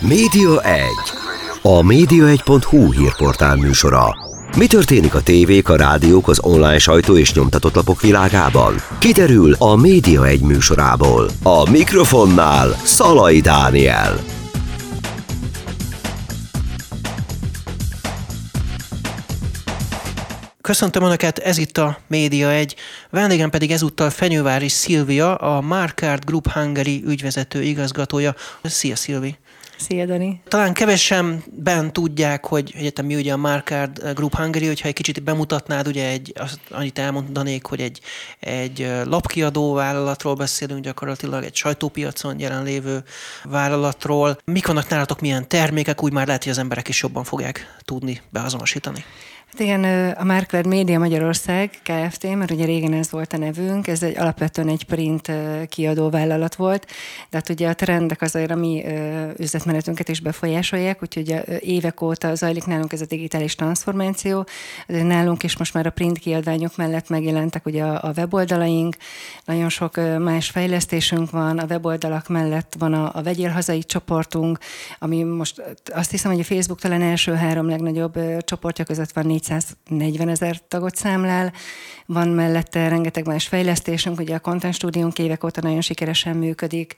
Média 1. A média1.hu hírportál műsora. Mi történik a tévék, a rádiók, az online sajtó és nyomtatott lapok világában? Kiderül a Média 1 műsorából. A mikrofonnál Szalai Dániel. Köszöntöm Önöket, ez itt a Média 1, vendégem pedig ezúttal Fenyővári Szilvia, a Markard Group Hungary ügyvezető igazgatója. Szia Szilvi! Szia, Dani. Talán kevesen ben tudják, hogy egyetem mi ugye a Markard Group Hungary, hogyha egy kicsit bemutatnád, ugye egy, azt, annyit elmondanék, hogy egy, egy lapkiadó vállalatról beszélünk, gyakorlatilag egy sajtópiacon jelenlévő vállalatról. Mik vannak nálatok, milyen termékek, úgy már lehet, hogy az emberek is jobban fogják tudni beazonosítani. Hát igen, a Markler Média Magyarország Kft., mert ugye régen ez volt a nevünk, ez egy alapvetően egy print kiadó vállalat volt, de hát ugye a trendek azért a mi üzletmenetünket is befolyásolják, úgyhogy évek óta zajlik nálunk ez a digitális transformáció, azért nálunk is most már a print kiadványok mellett megjelentek ugye a weboldalaink, nagyon sok más fejlesztésünk van, a weboldalak mellett van a, a Vegyél Hazai csoportunk, ami most azt hiszem, hogy a Facebook talán első három legnagyobb csoportja között van 440 ezer tagot számlál, van mellette rengeteg más fejlesztésünk, ugye a Content Studiónk évek óta nagyon sikeresen működik,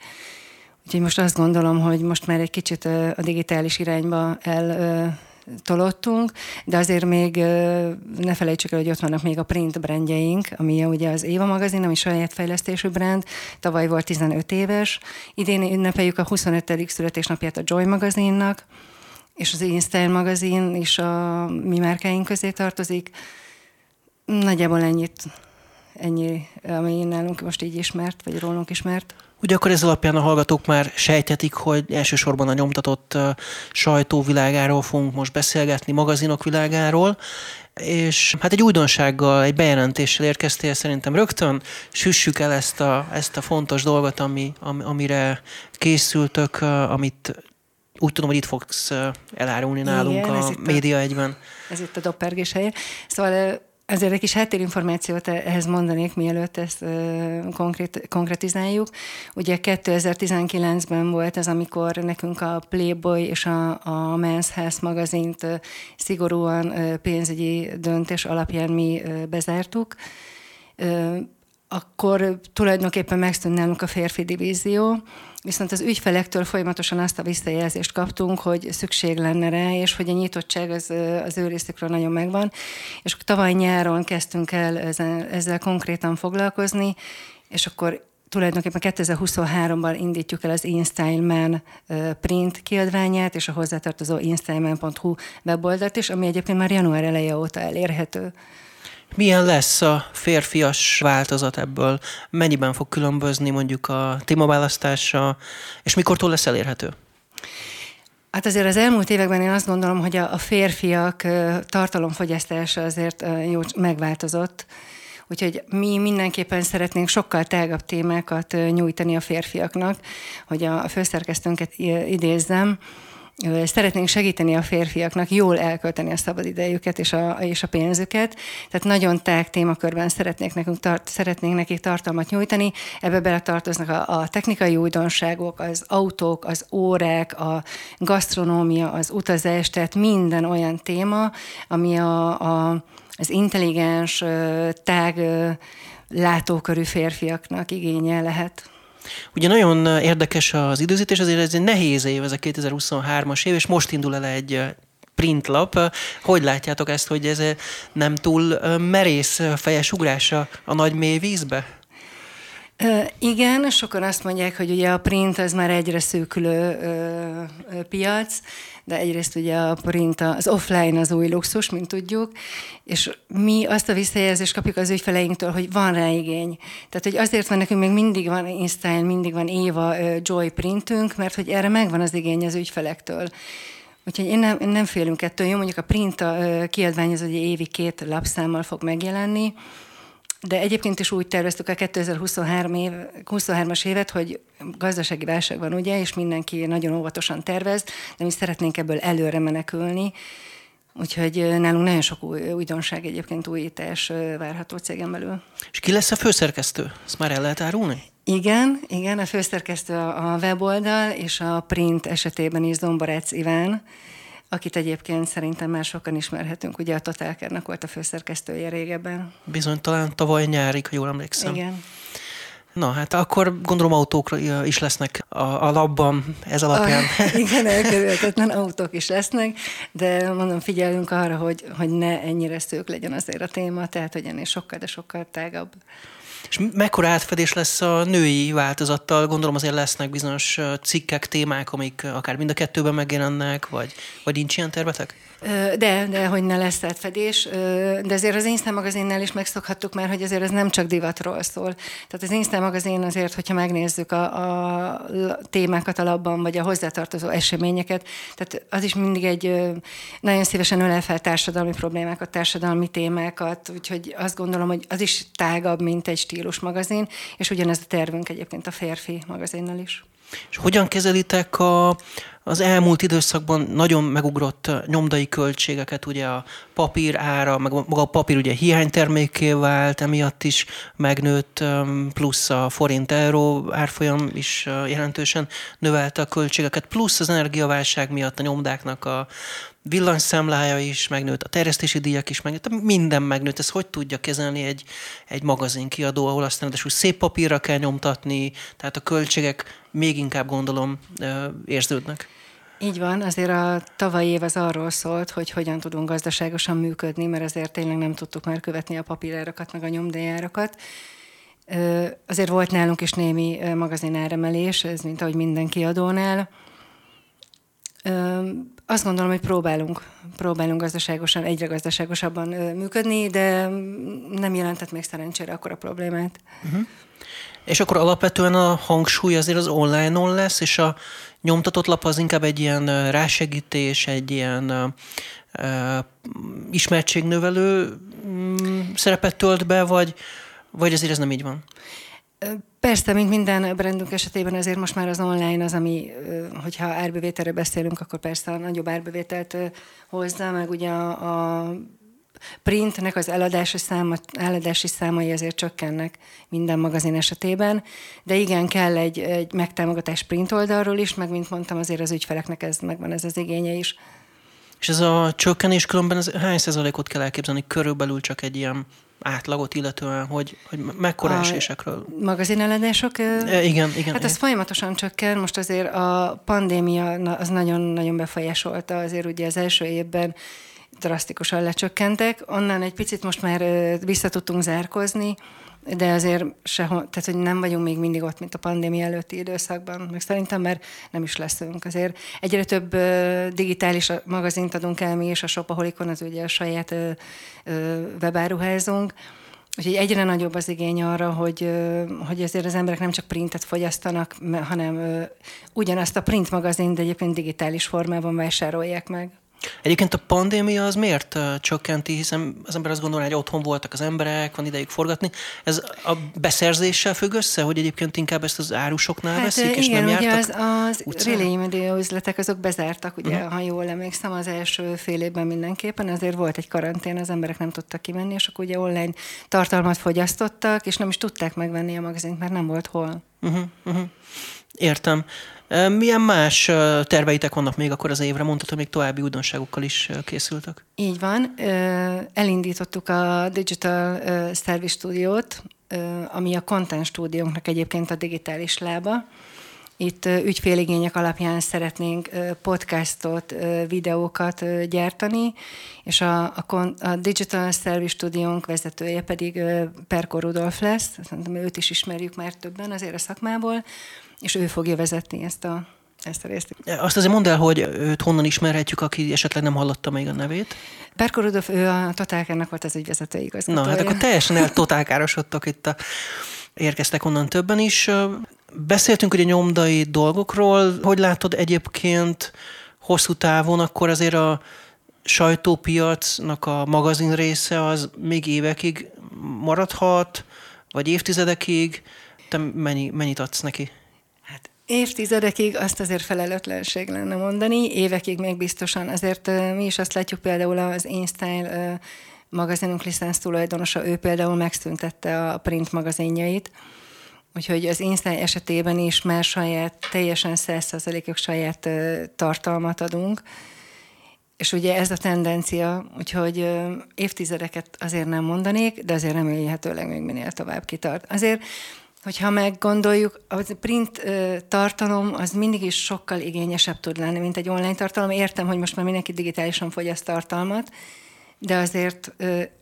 Úgyhogy most azt gondolom, hogy most már egy kicsit a digitális irányba el tolottunk, de azért még ne felejtsük el, hogy ott vannak még a print brandjeink, ami ugye az Éva magazin, ami saját fejlesztésű brand, tavaly volt 15 éves, idén ünnepeljük a 25. születésnapját a Joy magazinnak, és az InStyle magazin is a mi márkáink közé tartozik. Nagyjából ennyit, ennyi, ami nálunk most így ismert, vagy rólunk ismert. Ugye akkor ez alapján a hallgatók már sejtetik, hogy elsősorban a nyomtatott sajtóvilágáról fogunk most beszélgetni, magazinok világáról, és hát egy újdonsággal, egy bejelentéssel érkeztél szerintem rögtön, süssük el ezt a, ezt a fontos dolgot, ami, amire készültök, amit úgy tudom, hogy itt fogsz elárulni nálunk Igen, a média egyben. Ez itt a doppergés helye. Szóval Azért egy kis háttérinformációt e- ehhez mondanék, mielőtt ezt konkrét, konkretizáljuk. Ugye 2019-ben volt ez, amikor nekünk a Playboy és a, a Men's Health magazint szigorúan pénzügyi döntés alapján mi bezártuk. Akkor tulajdonképpen megszűnt nálunk a férfi divízió, Viszont az ügyfelektől folyamatosan azt a visszajelzést kaptunk, hogy szükség lenne rá, és hogy a nyitottság az, az ő részükről nagyon megvan. És tavaly nyáron kezdtünk el ezzel, ezzel konkrétan foglalkozni, és akkor tulajdonképpen 2023-ban indítjuk el az InStyle Man print kiadványát, és a hozzátartozó instyleman.hu weboldalt is, ami egyébként már január eleje óta elérhető. Milyen lesz a férfias változat ebből? Mennyiben fog különbözni mondjuk a témaválasztása, és mikortól lesz elérhető? Hát azért az elmúlt években én azt gondolom, hogy a, férfiak tartalomfogyasztása azért jó megváltozott. Úgyhogy mi mindenképpen szeretnénk sokkal tágabb témákat nyújtani a férfiaknak, hogy a főszerkesztőnket idézzem, szeretnénk segíteni a férfiaknak jól elkölteni a szabadidejüket és a, és a pénzüket. Tehát nagyon tág témakörben szeretnék nekünk tart, szeretnénk nekik tartalmat nyújtani. Ebbe bele tartoznak a, a technikai újdonságok, az autók, az órák, a gasztronómia, az utazás, tehát minden olyan téma, ami a, a, az intelligens, tág látókörű férfiaknak igénye lehet. Ugye nagyon érdekes az időzítés, azért ez egy nehéz év, ez a 2023-as év, és most indul el egy printlap. Hogy látjátok ezt, hogy ez nem túl merész fejes ugrása a nagy mély vízbe? Igen, sokan azt mondják, hogy ugye a print az már egyre szűkülő piac, de egyrészt ugye a print, az offline az új luxus, mint tudjuk, és mi azt a visszajelzést kapjuk az ügyfeleinktől, hogy van rá igény. Tehát, hogy azért van nekünk még mindig van InStyle, mindig van Éva Joy printünk, mert hogy erre megvan az igény az ügyfelektől. Úgyhogy én nem, nem félünk ettől. Jó, mondjuk a print a kiadvány az ugye évi két lapszámmal fog megjelenni, de egyébként is úgy terveztük a 2023 év, 23-as évet, hogy gazdasági válság van, ugye, és mindenki nagyon óvatosan tervez, de mi szeretnénk ebből előre menekülni. Úgyhogy nálunk nagyon sok új, újdonság, egyébként újítás várható cégen belül. És ki lesz a főszerkesztő? Ezt már el lehet árulni? Igen, igen, a főszerkesztő a weboldal, és a print esetében is Zomborec Iván, akit egyébként szerintem már sokan ismerhetünk, ugye a Totálkernek volt a főszerkesztője régebben. Bizony, talán tavaly nyárig, ha jól emlékszem. Igen. Na, hát akkor gondolom autók is lesznek a, a labban ez alapján. Ah, igen, elkerülhetetlen autók is lesznek, de mondom, figyelünk arra, hogy, hogy ne ennyire szők legyen azért a téma, tehát hogy ennél sokkal, de sokkal tágabb. És mekkora átfedés lesz a női változattal? Gondolom azért lesznek bizonyos cikkek, témák, amik akár mind a kettőben megjelennek, vagy, vagy nincs ilyen tervetek? De, de hogy ne lesz átfedés. De azért az Insta magazinnál is megszokhattuk már, hogy azért ez nem csak divatról szól. Tehát az Insta magazin azért, hogyha megnézzük a, a témákat alapban, vagy a hozzátartozó eseményeket, tehát az is mindig egy nagyon szívesen ölel fel társadalmi problémákat, társadalmi témákat, úgyhogy azt gondolom, hogy az is tágabb, mint egy stílus magazin, és ugyanez a tervünk egyébként a férfi magazinnal is. És hogyan kezelitek a, az elmúlt időszakban nagyon megugrott nyomdai költségeket, ugye a papír ára, meg maga a papír ugye hiányterméké vált, emiatt is megnőtt, plusz a forint-euró árfolyam is jelentősen növelte a költségeket, plusz az energiaválság miatt a nyomdáknak a villanyszámlája is megnőtt, a terjesztési díjak is megnőtt, minden megnőtt. Ez hogy tudja kezelni egy, egy magazinkiadó, ahol aztán ráadásul szép papírra kell nyomtatni, tehát a költségek még inkább gondolom érződnek. Így van, azért a tavalyi év az arról szólt, hogy hogyan tudunk gazdaságosan működni, mert azért tényleg nem tudtuk már követni a papírárakat, meg a nyomdíjárakat. Azért volt nálunk is némi magazináremelés, ez mint ahogy minden kiadónál. Azt gondolom, hogy próbálunk, próbálunk gazdaságosan, egyre gazdaságosabban működni, de nem jelentett még szerencsére akkor a problémát. Uh-huh. És akkor alapvetően a hangsúly azért az online-on lesz, és a nyomtatott lap az inkább egy ilyen rásegítés, egy ilyen uh, ismertségnövelő um, szerepet tölt be, vagy, vagy azért ez nem így van? Persze, mint minden brandünk esetében azért most már az online az, ami, hogyha árbevételről beszélünk, akkor persze a nagyobb árbevételt hozza, meg ugye a, a printnek az eladási, száma, eladási számai azért csökkennek minden magazin esetében, de igen, kell egy, egy megtámogatás print oldalról is, meg mint mondtam, azért az ügyfeleknek ez megvan ez az igénye is. És ez a csökkenés különben ez hány százalékot kell elképzelni? Körülbelül csak egy ilyen átlagot illetően, hogy, hogy mekkora a esésekről? Magazineladások? E, igen, igen. Hát ez folyamatosan csökken. Most azért a pandémia az nagyon-nagyon befolyásolta. Azért ugye az első évben drasztikusan lecsökkentek. Onnan egy picit most már vissza tudtunk zárkozni, de azért sehol, tehát hogy nem vagyunk még mindig ott, mint a pandémia előtti időszakban, meg szerintem mert nem is leszünk. Azért egyre több digitális magazint adunk el mi, és a Shopaholikon az ugye a saját webáruházunk, Úgyhogy egyre nagyobb az igény arra, hogy, hogy azért az emberek nem csak printet fogyasztanak, hanem ugyanazt a print magazint, de egyébként digitális formában vásárolják meg. Egyébként a pandémia az miért csökkenti, hiszen az ember azt gondolja, hogy otthon voltak az emberek, van idejük forgatni. Ez a beszerzéssel függ össze, hogy egyébként inkább ezt az árusoknál hát, veszik, és igen, nem ugye jártak az, az relay media üzletek azok bezártak, ugye, uh-huh. ha jól emlékszem, az első fél évben mindenképpen, azért volt egy karantén, az emberek nem tudtak kimenni, és akkor ugye online tartalmat fogyasztottak, és nem is tudták megvenni a magazint, mert nem volt hol. Uh-huh, uh-huh. Értem. Milyen más terveitek vannak még akkor az évre? Mondtad, hogy még további újdonságokkal is készültek. Így van. Elindítottuk a Digital Service Studio-t, ami a Content stúdiónknak egyébként a digitális lába. Itt ügyféligények alapján szeretnénk podcastot, videókat gyártani, és a, a, a Digital Service Studiónk vezetője pedig Perko Rudolf lesz, szerintem őt is ismerjük már többen azért a szakmából, és ő fogja vezetni ezt a, ezt a részt. Azt azért mondd el, hogy őt honnan ismerhetjük, aki esetleg nem hallotta még a nevét. Perko Rudolf, ő a Totálkának volt az ügyvezető igazgatója. Na, hát akkor teljesen eltotálkárosodtak itt a érkeztek onnan többen is. Beszéltünk ugye nyomdai dolgokról. Hogy látod egyébként hosszú távon, akkor azért a sajtópiacnak a magazin része az még évekig maradhat, vagy évtizedekig. Te mennyi, mennyit adsz neki? Évtizedekig azt azért felelőtlenség lenne mondani, évekig még biztosan. Azért mi is azt látjuk például az InStyle magazinunk licensz tulajdonosa, ő például megszüntette a print magazinjait, Úgyhogy az Insta esetében is már saját, teljesen 100%-os saját tartalmat adunk, és ugye ez a tendencia, úgyhogy évtizedeket azért nem mondanék, de azért remélhetőleg még minél tovább kitart. Azért, hogyha meggondoljuk, a print tartalom az mindig is sokkal igényesebb tud lenni, mint egy online tartalom. Értem, hogy most már mindenki digitálisan fogyaszt tartalmat, de azért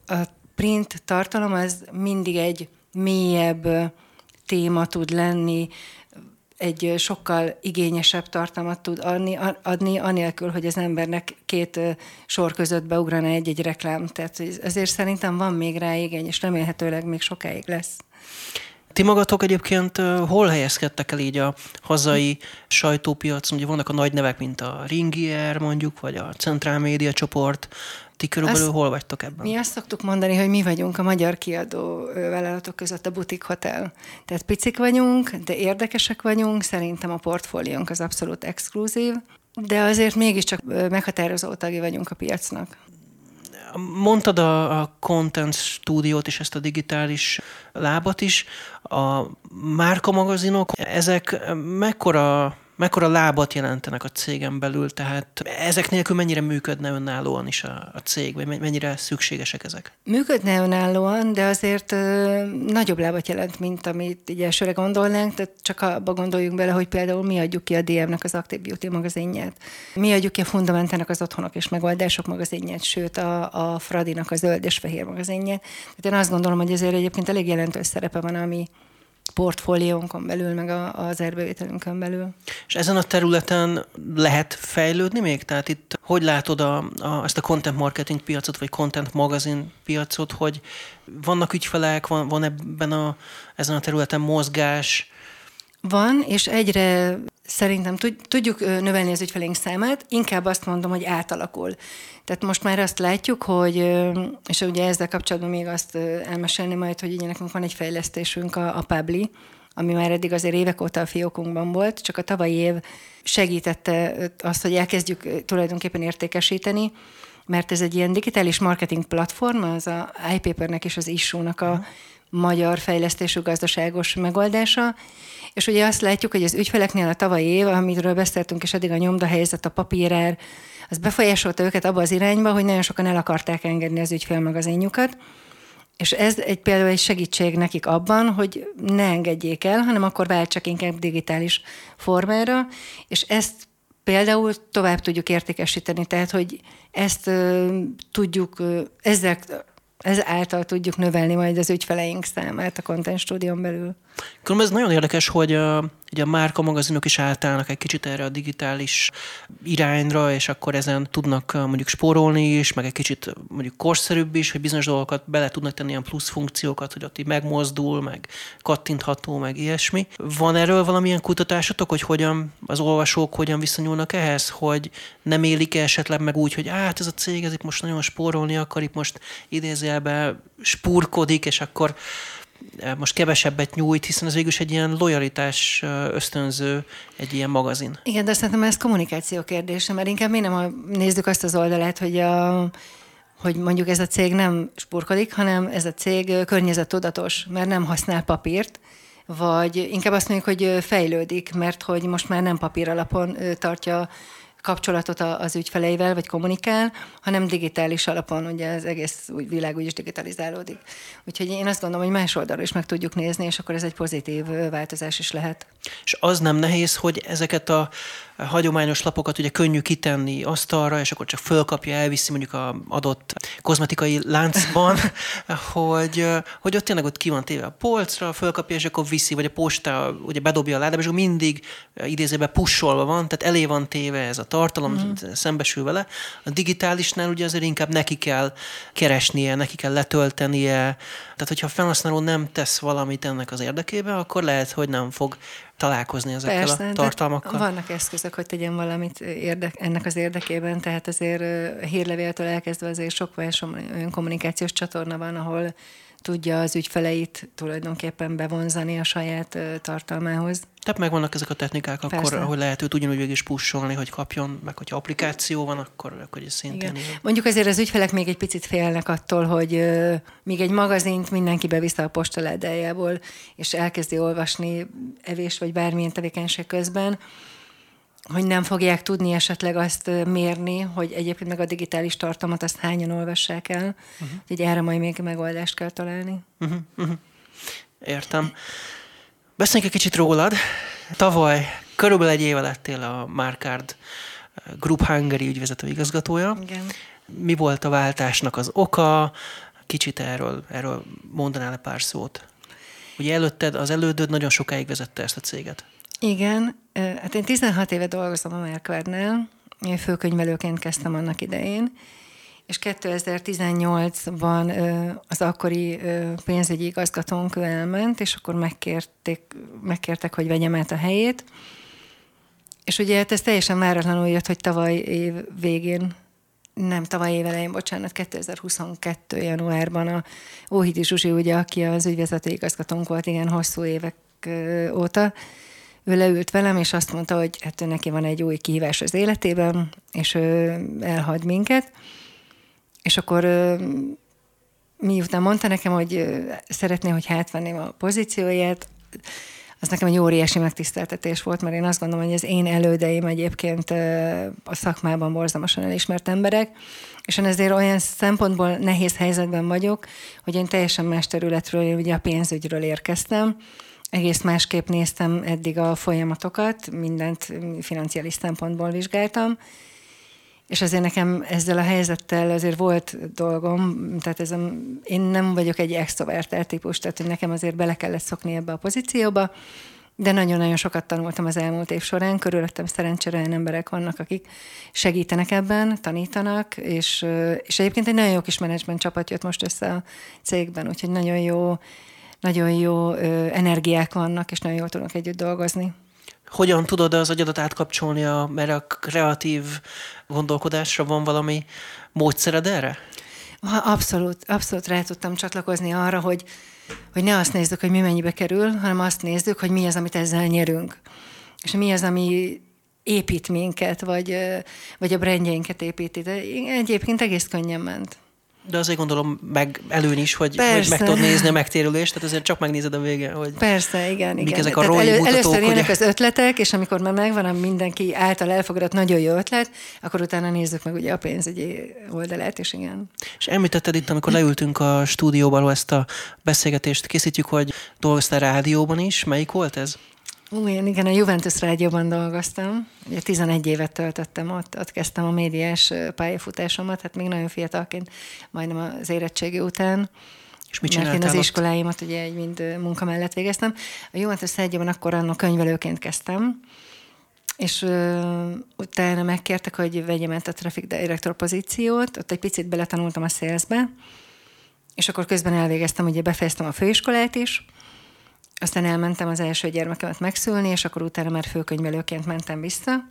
a print tartalom az mindig egy mélyebb téma tud lenni, egy sokkal igényesebb tartalmat tud adni, adni anélkül, hogy az embernek két sor között beugrana egy-egy reklám. Tehát azért szerintem van még rá igény, és remélhetőleg még sokáig lesz. Ti magatok egyébként hol helyezkedtek el így a hazai sajtópiacon? Ugye vannak a nagy nevek, mint a Ringier mondjuk, vagy a Centrál Média csoport. Ti körülbelül azt, hol vagytok ebben? Mi azt szoktuk mondani, hogy mi vagyunk a magyar kiadó vállalatok között a butik hotel. Tehát picik vagyunk, de érdekesek vagyunk, szerintem a portfóliónk az abszolút exkluzív, de azért mégiscsak meghatározó tagi vagyunk a piacnak. Mondtad a, a content stúdiót és ezt a digitális lábat is. A márka magazinok, ezek mekkora mekkora lábat jelentenek a cégen belül, tehát ezek nélkül mennyire működne önállóan is a, a cég, vagy mennyire szükségesek ezek? Működne önállóan, de azért ö, nagyobb lábat jelent, mint amit így elsőre gondolnánk, tehát csak abba gondoljunk bele, hogy például mi adjuk ki a DM-nek az Active Beauty magazinját, mi adjuk ki a Fundamentának az Otthonok és Megoldások magazinját, sőt a, a Fradinak a Zöld és Fehér magazinját. Tehát én azt gondolom, hogy ezért egyébként elég jelentős szerepe van, ami, portfóliónkon belül, meg a, az erbevételünkön belül. És ezen a területen lehet fejlődni még? Tehát itt hogy látod a, a, ezt a content marketing piacot, vagy content magazin piacot, hogy vannak ügyfelek, van, van ebben a, ezen a területen mozgás? Van, és egyre szerintem tudjuk növelni az ügyfeleink számát, inkább azt mondom, hogy átalakul. Tehát most már azt látjuk, hogy, és ugye ezzel kapcsolatban még azt elmesélni majd, hogy ugye nekünk van egy fejlesztésünk, a, a Pabli, ami már eddig azért évek óta a fiókunkban volt, csak a tavalyi év segítette azt, hogy elkezdjük tulajdonképpen értékesíteni, mert ez egy ilyen digitális marketing platform, az a iPapernek és az Issue-nak a magyar fejlesztésű gazdaságos megoldása, és ugye azt látjuk, hogy az ügyfeleknél a tavalyi év, amiről beszéltünk, és eddig a nyomdahelyzet, a papírár, az befolyásolta őket abba az irányba, hogy nagyon sokan el akarták engedni az ügyfélmagazinjukat, és ez egy például egy segítség nekik abban, hogy ne engedjék el, hanem akkor váltsak inkább digitális formára, és ezt például tovább tudjuk értékesíteni, tehát hogy ezt uh, tudjuk, ezzel ez által tudjuk növelni majd az ügyfeleink számát a Content Studion belül. Különben ez nagyon érdekes, hogy a, ugye a márka magazinok is átállnak egy kicsit erre a digitális irányra, és akkor ezen tudnak mondjuk spórolni is, meg egy kicsit mondjuk korszerűbb is, hogy bizonyos dolgokat bele tudnak tenni ilyen plusz funkciókat, hogy ott így megmozdul, meg kattintható, meg ilyesmi. Van erről valamilyen kutatásotok, hogy hogyan az olvasók hogyan viszonyulnak ehhez, hogy nem élik -e esetleg meg úgy, hogy hát ez a cég ez itt most nagyon spórolni akar, itt most idézőjelben spurkodik, és akkor most kevesebbet nyújt, hiszen ez végül egy ilyen lojalitás ösztönző, egy ilyen magazin. Igen, de szerintem ez kommunikáció kérdése, mert inkább mi nem nézzük azt az oldalát, hogy a hogy mondjuk ez a cég nem spurkodik, hanem ez a cég környezettudatos, mert nem használ papírt, vagy inkább azt mondjuk, hogy fejlődik, mert hogy most már nem papír alapon tartja kapcsolatot az ügyfeleivel, vagy kommunikál, hanem digitális alapon, ugye az egész úgy világ úgy is digitalizálódik. Úgyhogy én azt gondolom, hogy más oldalról is meg tudjuk nézni, és akkor ez egy pozitív változás is lehet. És az nem nehéz, hogy ezeket a hagyományos lapokat ugye könnyű kitenni asztalra, és akkor csak fölkapja, elviszi mondjuk a adott kozmetikai láncban, hogy, hogy ott tényleg ott ki van téve a polcra, fölkapja, és akkor viszi, vagy a posta ugye bedobja a ládába, és akkor mindig idézőben pusolva van, tehát elé van téve ez a tartalom, mm. szembesül vele. A digitálisnál ugye azért inkább neki kell keresnie, neki kell letöltenie, tehát hogyha a felhasználó nem tesz valamit ennek az érdekében, akkor lehet, hogy nem fog találkozni ezekkel Persze, a tartalmakkal. Vannak eszközök, hogy tegyen valamit érdek, ennek az érdekében, tehát azért hírlevéltől elkezdve azért sok olyan kommunikációs csatorna van, ahol tudja az ügyfeleit tulajdonképpen bevonzani a saját tartalmához. Tehát megvannak ezek a technikák Persze. akkor, hogy lehet őt ugyanúgy végig is pusolni, hogy kapjon, meg hogyha applikáció van, akkor, akkor is szintén. Igen. Mondjuk azért az ügyfelek még egy picit félnek attól, hogy uh, míg egy magazint mindenki bevisze a postaládájából, és elkezdi olvasni evés vagy bármilyen tevékenység közben, hogy nem fogják tudni esetleg azt mérni, hogy egyébként meg a digitális tartalmat azt hányan olvassák el. Uh-huh. Úgyhogy erre majd még megoldást kell találni. Uh-huh. Uh-huh. Értem. Beszéljünk egy kicsit rólad. Tavaly körülbelül egy éve lettél a Markard Group Hungary ügyvezető igazgatója. Igen. Mi volt a váltásnak az oka? Kicsit erről, erről mondanál-e pár szót? Ugye előtted, az elődöd nagyon sokáig vezette ezt a céget. Igen, hát én 16 éve dolgozom a Merkvárnál, én főkönyvelőként kezdtem annak idején, és 2018-ban az akkori pénzügyi igazgatónk elment, és akkor megkérték, megkértek, hogy vegyem át a helyét. És ugye hát ez teljesen váratlanul jött, hogy tavaly év végén, nem tavaly év elején, bocsánat, 2022. januárban a Óhidi Zsuzsi, ugye, aki az ügyvezető igazgatónk volt igen hosszú évek óta, ő leült velem, és azt mondta, hogy hát neki van egy új kihívás az életében, és ő elhagy minket. És akkor miután mondta nekem, hogy szeretné, hogy hátvenném a pozícióját, az nekem egy óriási megtiszteltetés volt, mert én azt gondolom, hogy az én elődeim egyébként a szakmában borzalmasan elismert emberek, és én ezért olyan szempontból nehéz helyzetben vagyok, hogy én teljesen más területről, én ugye a pénzügyről érkeztem, egész másképp néztem eddig a folyamatokat, mindent financiális szempontból vizsgáltam, és azért nekem ezzel a helyzettel azért volt dolgom, tehát ez a, én nem vagyok egy extrovertált típus, tehát nekem azért bele kellett szokni ebbe a pozícióba, de nagyon-nagyon sokat tanultam az elmúlt év során, körülöttem szerencsére olyan emberek vannak, akik segítenek ebben, tanítanak, és, és egyébként egy nagyon jó kis menedzsment csapat jött most össze a cégben, úgyhogy nagyon jó nagyon jó energiák vannak, és nagyon jól tudnak együtt dolgozni. Hogyan tudod az agyadat átkapcsolni, a, mert a kreatív gondolkodásra van valami módszered erre? Abszolút, abszolút rá tudtam csatlakozni arra, hogy, hogy ne azt nézzük, hogy mi mennyibe kerül, hanem azt nézzük, hogy mi az, amit ezzel nyerünk. És mi az, ami épít minket, vagy, vagy a brandjeinket építi. De egyébként egész könnyen ment. De azért gondolom meg előny is, hogy, hogy meg tudod nézni a megtérülést, tehát azért csak megnézed a végén, hogy Persze, igen, mik igen. ezek a ROI elő, mutatók. Először jönnek az ötletek, és amikor már megvan a mindenki által elfogadott nagyon jó ötlet, akkor utána nézzük meg ugye a pénzügyi oldalát, és igen. És említetted itt, amikor leültünk a stúdióban, ahol ezt a beszélgetést készítjük, hogy dolgoztál rádióban is. Melyik volt ez? Ú, én igen, a Juventus rádióban dolgoztam. Ugye 11 évet töltöttem ott, ott kezdtem a médiás pályafutásomat, hát még nagyon fiatalként, majdnem az érettségi után. És mit Mert én az ott? iskoláimat ugye egy mind munka mellett végeztem. A Juventus rádióban akkor annak könyvelőként kezdtem, és uh, utána megkértek, hogy vegyem át a traffic director pozíciót, ott egy picit beletanultam a salesbe, és akkor közben elvégeztem, ugye befejeztem a főiskolát is, aztán elmentem az első gyermekemet megszülni, és akkor utána már főkönyvelőként mentem vissza.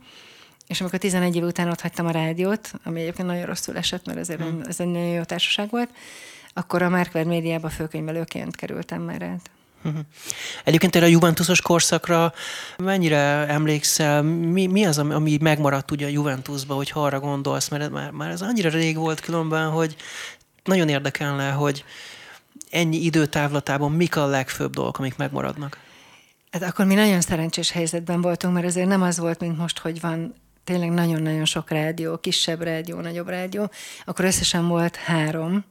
És amikor 11 év után ott hagytam a rádiót, ami egyébként nagyon rosszul esett, mert ezért hmm. ez egy nagyon jó társaság volt, akkor a Markvard médiába főkönyvelőként kerültem már át. Uh-huh. Egyébként erre a Juventusos korszakra mennyire emlékszel, mi, mi az, ami megmaradt ugye a Juventusba, hogy arra gondolsz, mert már, már ez annyira rég volt különben, hogy nagyon érdekelne, hogy ennyi időtávlatában mik a legfőbb dolgok, amik megmaradnak? Hát akkor mi nagyon szerencsés helyzetben voltunk, mert azért nem az volt, mint most, hogy van tényleg nagyon-nagyon sok rádió, kisebb rádió, nagyobb rádió, akkor összesen volt három.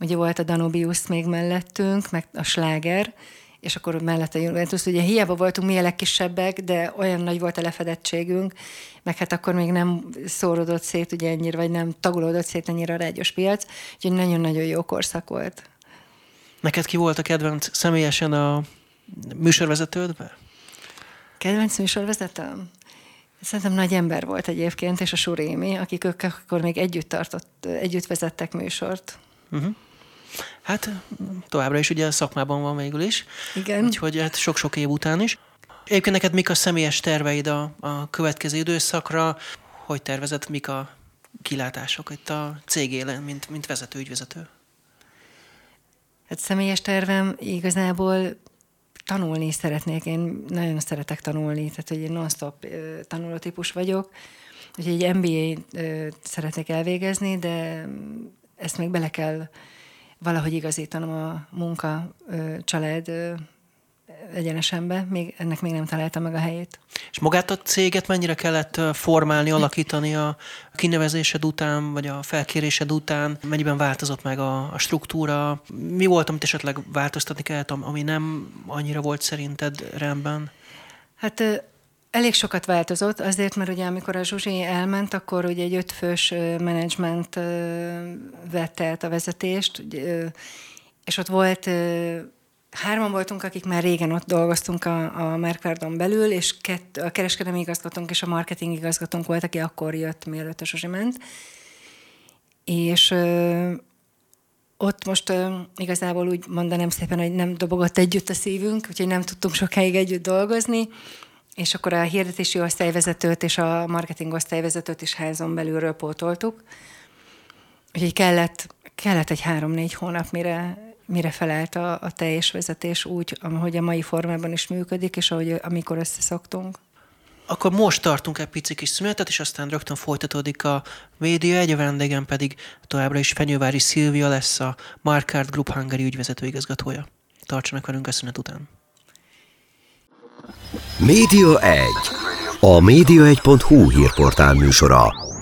Ugye volt a Danubius még mellettünk, meg a Sláger, és akkor mellett a Juventus. Ugye hiába voltunk mi a legkisebbek, de olyan nagy volt a lefedettségünk, meg hát akkor még nem szórodott szét ugye ennyire, vagy nem tagolódott szét ennyire a rádiós piac, úgyhogy nagyon-nagyon jó korszak volt. Neked ki volt a kedvenc személyesen a műsorvezetődbe? Kedvenc műsorvezetőm? Szerintem nagy ember volt egyébként, és a Surémi, akik ők akkor még együtt tartott, együtt vezettek műsort. Uh-huh. Hát továbbra is ugye a szakmában van végül is. Igen. Úgyhogy hát sok-sok év után is. Egyébként neked mik a személyes terveid a, a következő időszakra? Hogy tervezed, mik a kilátások itt a cég élen, mint, mint vezető, ügyvezető? Hát személyes tervem igazából tanulni szeretnék. Én nagyon szeretek tanulni, tehát hogy én non-stop tanuló típus vagyok. Úgyhogy egy MBA szeretnék elvégezni, de ezt még bele kell valahogy igazítanom a munka, család egyenesembe, még, ennek még nem találtam meg a helyét. És magát a céget mennyire kellett formálni, alakítani a kinevezésed után, vagy a felkérésed után? Mennyiben változott meg a, a struktúra? Mi volt, amit esetleg változtatni kellett, ami nem annyira volt szerinted rendben? Hát Elég sokat változott, azért, mert ugye amikor a Zsuzsi elment, akkor ugye egy ötfős menedzsment vette át a vezetést, és ott volt hárman voltunk, akik már régen ott dolgoztunk a, a Mercardon belül, és kett, a kereskedelmi igazgatónk és a marketing igazgatónk volt, aki akkor jött, mielőtt a Zsuzsi ment. És ö, ott most ö, igazából úgy mondanám szépen, hogy nem dobogott együtt a szívünk, úgyhogy nem tudtunk sokáig együtt dolgozni, és akkor a hirdetési osztályvezetőt és a marketing osztályvezetőt is házon belülről pótoltuk. Úgyhogy kellett, kellett egy három-négy hónap, mire, mire felelt a, a teljes vezetés úgy, ahogy a mai formában is működik, és ahogy amikor összeszoktunk. Akkor most tartunk egy pici kis szünetet, és aztán rögtön folytatódik a média, egy a vendégem pedig továbbra is Fenyővári Szilvia lesz a Markart Group Hungary ügyvezető igazgatója. Tartsanak velünk a szünet után. Média 1. A média1.hu hírportál műsora.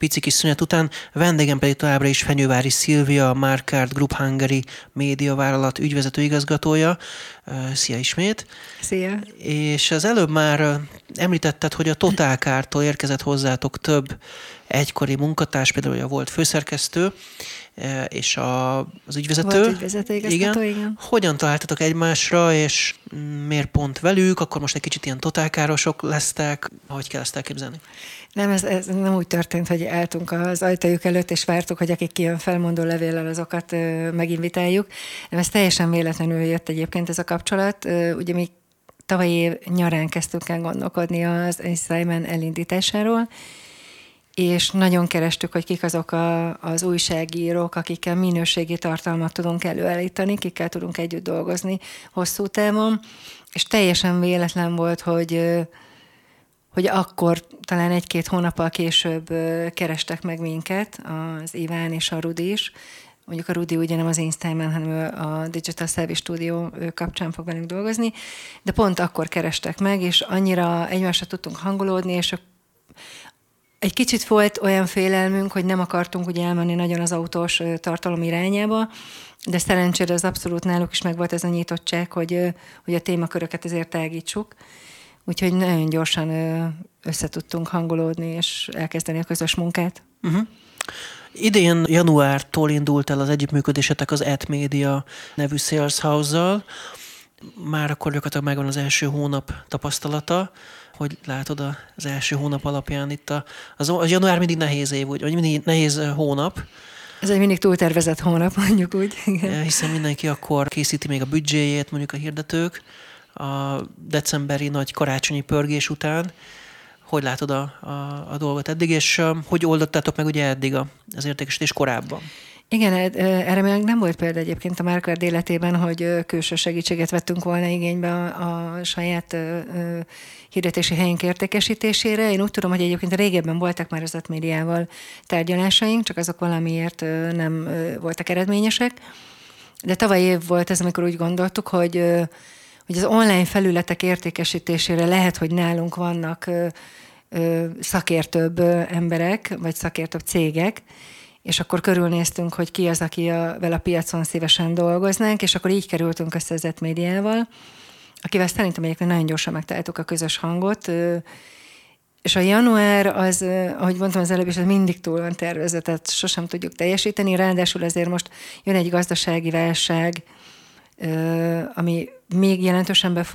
pici kis szünet után. Vendégem pedig továbbra is Fenyővári Szilvia, a Markart Group Hungary média vállalat ügyvezető igazgatója. Szia ismét! Szia! És az előbb már említetted, hogy a Totálkártól érkezett hozzátok több egykori munkatárs, például a volt főszerkesztő, és a, az ügyvezető. Volt ügyvezető igen. igen. Hogyan találtatok egymásra, és miért pont velük? Akkor most egy kicsit ilyen totálkárosok lesztek. Hogy kell ezt elképzelni? Nem, ez, ez nem úgy történt, hogy álltunk az ajtajuk előtt, és vártuk, hogy akik kijön felmondó levéllel, azokat ö, meginvitáljuk. Nem, ez teljesen véletlenül jött egyébként ez a kapcsolat. Ö, ugye mi tavaly év nyarán kezdtünk el gondolkodni az Simon elindításáról, és nagyon kerestük, hogy kik azok a, az újságírók, akikkel minőségi tartalmat tudunk előállítani, kikkel tudunk együtt dolgozni hosszú távon, és teljesen véletlen volt, hogy hogy akkor talán egy-két hónappal később kerestek meg minket, az Iván és a Rudi is. Mondjuk a Rudi ugye nem az Instagram, hanem a Digital Service Studio kapcsán fog velünk dolgozni, de pont akkor kerestek meg, és annyira egymásra tudtunk hangolódni, és egy kicsit volt olyan félelmünk, hogy nem akartunk ugye elmenni nagyon az autós tartalom irányába, de szerencsére az abszolút náluk is megvolt ez a nyitottság, hogy, hogy a témaköröket ezért tágítsuk. Úgyhogy nagyon gyorsan össze tudtunk hangolódni, és elkezdeni a közös munkát. Uh-huh. Idén januártól indult el az együttműködésetek az Ad Media nevű Sales House-zal. Már akkor gyakorlatilag megvan az első hónap tapasztalata. Hogy látod az első hónap alapján itt a, az, az január mindig nehéz év, vagy mindig nehéz hónap. Ez egy mindig túltervezett hónap, mondjuk úgy. Igen. Hiszen mindenki akkor készíti még a büdzséjét, mondjuk a hirdetők a decemberi nagy karácsonyi pörgés után. Hogy látod a, a, a dolgot eddig, és hogy oldottátok meg ugye eddig a, az értékesítés korábban? Igen, e, e, erre még nem volt példa egyébként a Márkard életében, hogy külső segítséget vettünk volna igénybe a, a saját hirdetési helyünk értékesítésére. Én úgy tudom, hogy egyébként régebben voltak már az médiával tárgyalásaink, csak azok valamiért nem voltak eredményesek. De tavaly év volt ez, amikor úgy gondoltuk, hogy hogy az online felületek értékesítésére lehet, hogy nálunk vannak szakértőbb emberek, vagy szakértőbb cégek, és akkor körülnéztünk, hogy ki az, aki a, vele a piacon szívesen dolgoznánk, és akkor így kerültünk össze az médiával, akivel szerintem egyébként nagyon gyorsan megtaláltuk a közös hangot, és a január az, ahogy mondtam az előbb is, az mindig túl van tervezett, tehát sosem tudjuk teljesíteni, ráadásul azért most jön egy gazdasági válság, ami még jelentősen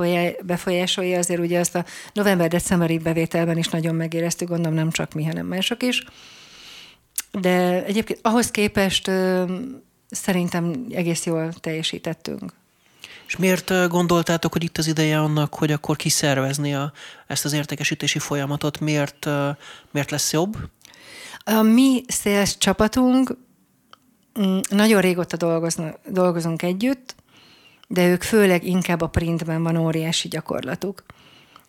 befolyásolja, azért ugye azt a november-decemberi bevételben is nagyon megéreztük, gondolom nem csak mi, hanem mások is. de egyébként ahhoz képest szerintem egész jól teljesítettünk. És miért gondoltátok, hogy itt az ideje annak, hogy akkor kiszervezni a, ezt az értékesítési folyamatot? Miért, miért lesz jobb? A mi sales csapatunk mm, nagyon régóta dolgozunk együtt, de ők főleg inkább a printben van óriási gyakorlatuk.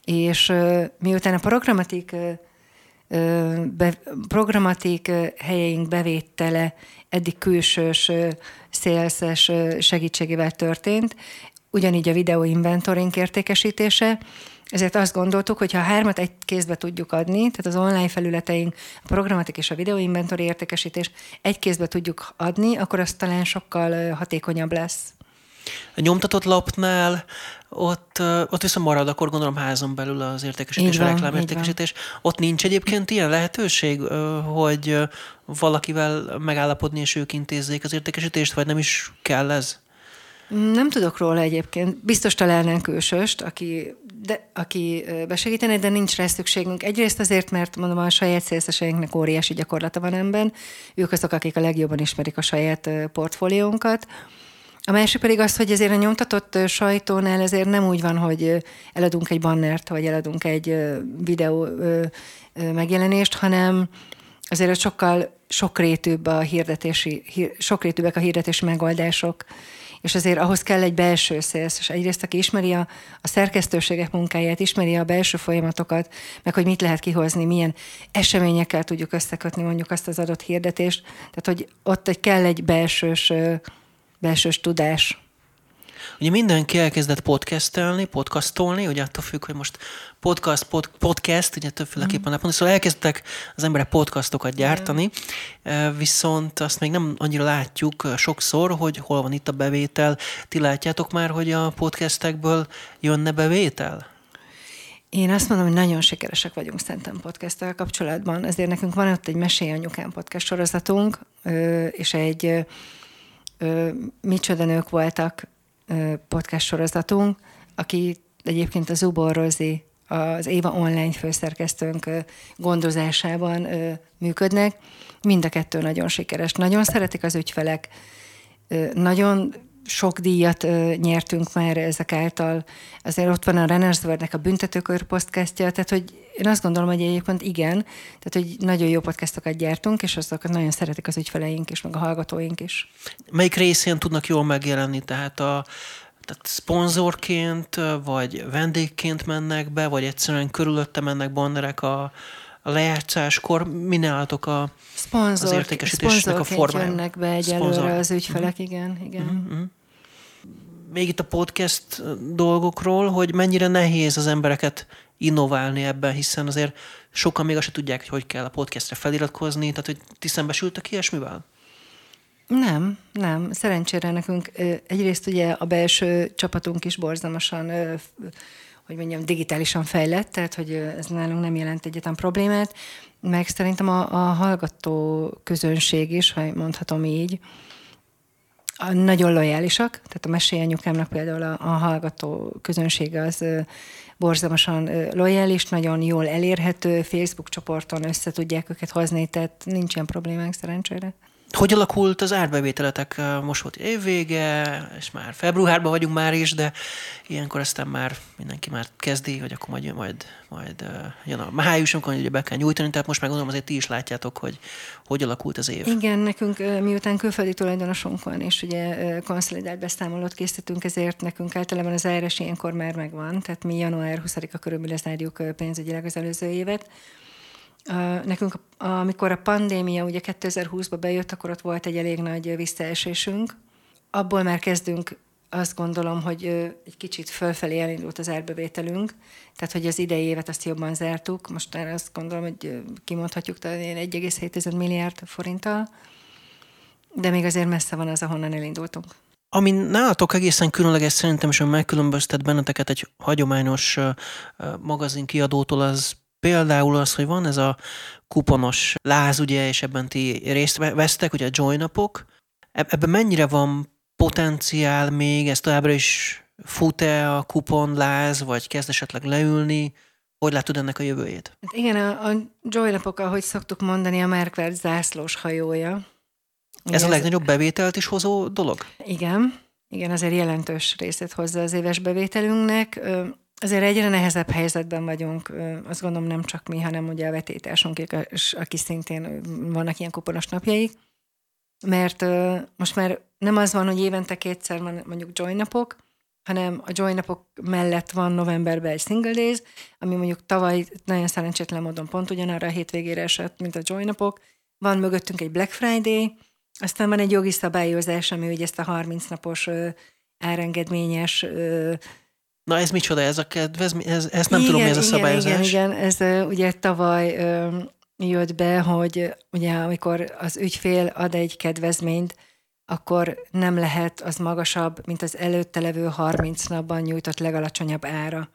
És miután a programatik, be, programatik helyeink bevétele eddig külsős szélszes segítségével történt, ugyanígy a videó inventoring értékesítése, ezért azt gondoltuk, hogy ha a hármat egy kézbe tudjuk adni, tehát az online felületeink, a programatik és a videó inventory értékesítés egy kézbe tudjuk adni, akkor az talán sokkal hatékonyabb lesz. A nyomtatott lapnál ott, ott viszont marad, akkor gondolom házon belül az értékesítés, van, a reklámértékesítés. Ott nincs egyébként ilyen lehetőség, hogy valakivel megállapodni, és ők intézzék az értékesítést, vagy nem is kell ez? Nem tudok róla egyébként. Biztos találnánk külsőst, aki, de, aki besegítene, de nincs rá szükségünk. Egyrészt azért, mert mondom, a saját szélszeseinknek óriási gyakorlata van ebben. Ők azok, akik a legjobban ismerik a saját portfóliónkat. A másik pedig az, hogy ezért a nyomtatott sajtónál ezért nem úgy van, hogy eladunk egy bannert, vagy eladunk egy videó megjelenést, hanem azért sokkal sokrétűbb a hirdetési, sokrétűbbek a hirdetési megoldások, és azért ahhoz kell egy belső szélsz, és egyrészt, aki ismeri a, a szerkesztőségek munkáját, ismeri a belső folyamatokat, meg hogy mit lehet kihozni, milyen eseményekkel tudjuk összekötni mondjuk azt az adott hirdetést, tehát hogy ott egy kell egy belsős belsős tudás. Ugye mindenki elkezdett podcastelni, podcastolni, ugye attól függ, hogy most podcast, pod, podcast, ugye többféleképpen mm. szóval elkezdtek az emberek podcastokat gyártani, mm. viszont azt még nem annyira látjuk sokszor, hogy hol van itt a bevétel. Ti látjátok már, hogy a podcastekből jönne bevétel? Én azt mondom, hogy nagyon sikeresek vagyunk szerintem podcasttel kapcsolatban. Ezért nekünk van ott egy Mesély Anyukám podcast sorozatunk, és egy Micsoda nők voltak podcast sorozatunk, aki egyébként az Zubor Rozi, az Éva online főszerkesztőnk gondozásában működnek. Mind a kettő nagyon sikeres. Nagyon szeretik az ügyfelek, nagyon sok díjat ö, nyertünk már ezek által. Azért ott van a Rennerswordnek a büntetőkör podcastja, tehát hogy én azt gondolom, hogy egyébként igen, tehát hogy nagyon jó podcastokat gyártunk, és azokat nagyon szeretik az ügyfeleink is, meg a hallgatóink is. Melyik részén tudnak jól megjelenni? Tehát a, tehát szponzorként, vagy vendégként mennek be, vagy egyszerűen körülötte mennek bannerek a, a lejátszáskor mi nálatok a, Szponzor, az értékesítésnek a formája? jönnek be egyelőre Szponzor. az ügyfelek, uh-huh. igen. igen. Uh-huh. Még itt a podcast dolgokról, hogy mennyire nehéz az embereket innoválni ebben, hiszen azért sokan még azt se tudják, hogy hogy kell a podcastre feliratkozni, tehát hogy ti szembesültek ilyesmivel? Nem, nem. Szerencsére nekünk egyrészt ugye a belső csapatunk is borzalmasan hogy mondjam, digitálisan fejlett, tehát hogy ez nálunk nem jelent egyetem problémát, meg szerintem a, a hallgató közönség is, ha mondhatom így, a, nagyon lojálisak, tehát a mesélyanyukámnak például a, a hallgató közönsége az borzalmasan lojális, nagyon jól elérhető, Facebook csoporton össze tudják őket hozni, tehát nincs ilyen problémánk szerencsére. Hogy alakult az árbevételetek? Most volt évvége, és már februárban vagyunk már is, de ilyenkor aztán már mindenki már kezdi, hogy akkor majd, majd, majd jön a május, amikor ugye be kell nyújtani, tehát most meg gondolom azért ti is látjátok, hogy hogy alakult az év. Igen, nekünk miután külföldi tulajdonosunk van, és ugye konszolidált beszámolót készítünk, ezért nekünk általában az ARS ilyenkor már megvan, tehát mi január 20-a körül lezárjuk pénzügyileg az előző évet, Nekünk, amikor a pandémia ugye 2020-ba bejött, akkor ott volt egy elég nagy visszaesésünk. Abból már kezdünk azt gondolom, hogy egy kicsit fölfelé elindult az árbevételünk, tehát hogy az idei évet azt jobban zártuk. Most már azt gondolom, hogy kimondhatjuk talán 1,7 milliárd forinttal, de még azért messze van az, ahonnan elindultunk. Ami nálatok egészen különleges szerintem, és megkülönböztet benneteket egy hagyományos magazin kiadótól, az Például az, hogy van ez a kuponos láz, ugye, és ebben ti részt vesztek, ugye a join -upok. Ebben mennyire van potenciál még, ez továbbra is fut-e a kuponláz, vagy kezd esetleg leülni? Hogy látod ennek a jövőjét? Hát igen, a, a Joy napok, ahogy szoktuk mondani, a Márkvárd zászlós hajója. Ez a legnagyobb bevételt is hozó dolog? Igen, igen, azért jelentős részét hozza az éves bevételünknek. Azért egyre nehezebb helyzetben vagyunk, azt gondolom nem csak mi, hanem ugye a vetétársunk, aki szintén vannak ilyen kuponos napjaik, mert most már nem az van, hogy évente kétszer van mondjuk joy napok, hanem a joy napok mellett van novemberben egy single days, ami mondjuk tavaly nagyon szerencsétlen módon pont ugyanarra a hétvégére esett, mint a joy napok. Van mögöttünk egy Black Friday, aztán van egy jogi szabályozás, ami ugye ezt a 30 napos árengedményes Na ez micsoda, ez a kedvez, ez, ezt nem igen, tudom, mi ez a szabályozás. Igen, igen, ez ugye tavaly ö, jött be, hogy ugye amikor az ügyfél ad egy kedvezményt, akkor nem lehet az magasabb, mint az előtte levő 30 napban nyújtott legalacsonyabb ára.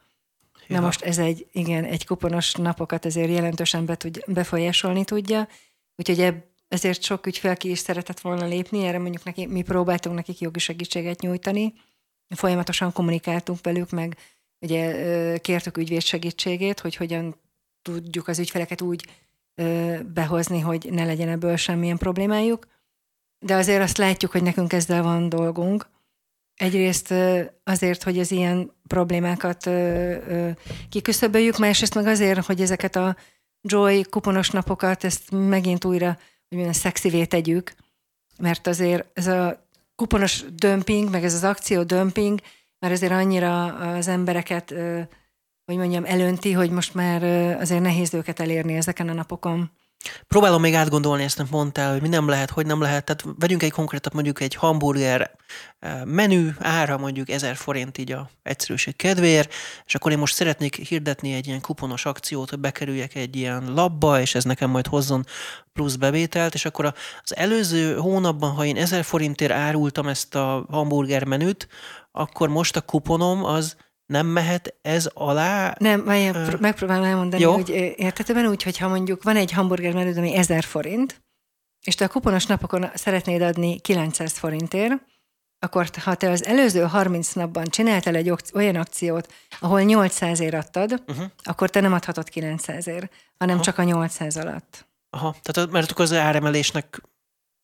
Ja. Na most ez egy, igen, egy kuponos napokat ezért jelentősen be tud, befolyásolni tudja, úgyhogy ebb, ezért sok ügyfél ki is szeretett volna lépni, erre mondjuk neki, mi próbáltunk nekik jogi segítséget nyújtani, folyamatosan kommunikáltunk velük, meg ugye kértük ügyvéd segítségét, hogy hogyan tudjuk az ügyfeleket úgy behozni, hogy ne legyen ebből semmilyen problémájuk. De azért azt látjuk, hogy nekünk ezzel van dolgunk. Egyrészt azért, hogy az ilyen problémákat kiküszöböljük, másrészt meg azért, hogy ezeket a Joy kuponos napokat, ezt megint újra hogy szexivé tegyük, mert azért ez a kuponos dömping, meg ez az akció dömping, mert azért annyira az embereket, hogy mondjam, elönti, hogy most már azért nehéz őket elérni ezeken a napokon. Próbálom még átgondolni ezt, amit mondtál, hogy mi nem lehet, hogy nem lehet. Tehát vegyünk egy konkrétat, mondjuk egy hamburger eh, menü, ára mondjuk 1000 forint így a egyszerűség kedvéért, és akkor én most szeretnék hirdetni egy ilyen kuponos akciót, hogy bekerüljek egy ilyen labba, és ez nekem majd hozzon plusz bevételt, és akkor az előző hónapban, ha én 1000 forintért árultam ezt a hamburger menüt, akkor most a kuponom az nem mehet ez alá? Nem, várjál, uh, megpróbálom elmondani, jó. hogy értetőben úgy, hogyha mondjuk van egy hamburger menüd, ami 1000 forint, és te a kuponos napokon szeretnéd adni 900 forintért, akkor ha te az előző 30 napban csináltál egy olyan akciót, ahol 800 ér adtad, uh-huh. akkor te nem adhatod 900 ér, hanem Aha. csak a 800 alatt. Aha, tehát mert akkor az áremelésnek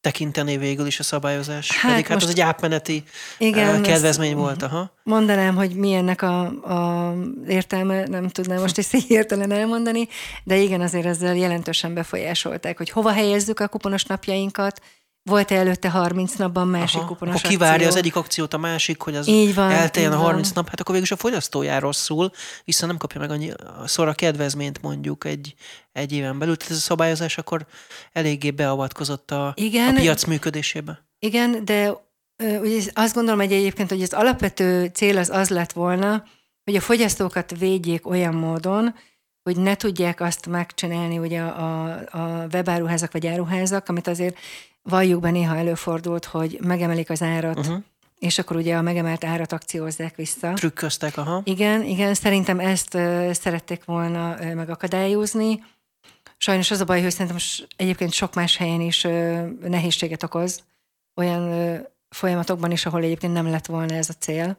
tekinteni végül is a szabályozás. Hát Pedig hát az egy átmeneti igen, eh, kedvezmény volt. Aha. Mondanám, hogy mi ennek a, a értelme, nem tudnám most is hirtelen elmondani, de igen, azért ezzel jelentősen befolyásolták, hogy hova helyezzük a kuponos napjainkat, volt-e előtte 30 napban másik Aha, kuponos Ha kivárja akció? az egyik akciót a másik, hogy az így van, elteljen a 30 van. nap, hát akkor végül is a fogyasztó jár rosszul, hiszen nem kapja meg annyi szor a kedvezményt mondjuk egy, egy éven belül. Tehát ez a szabályozás akkor eléggé beavatkozott a, Igen, a piac működésébe. Igen, de ugye azt gondolom, hogy egyébként, hogy az alapvető cél az az lett volna, hogy a fogyasztókat védjék olyan módon, hogy ne tudják azt megcsinálni ugye a, a webáruházak vagy áruházak, amit azért valljuk be néha előfordult, hogy megemelik az árat, uh-huh. és akkor ugye a megemelt árat akciózzák vissza. Trükköztek, aha. Igen, igen, szerintem ezt uh, szerették volna uh, megakadályozni. Sajnos az a baj, hogy szerintem most egyébként sok más helyen is uh, nehézséget okoz, olyan uh, folyamatokban is, ahol egyébként nem lett volna ez a cél.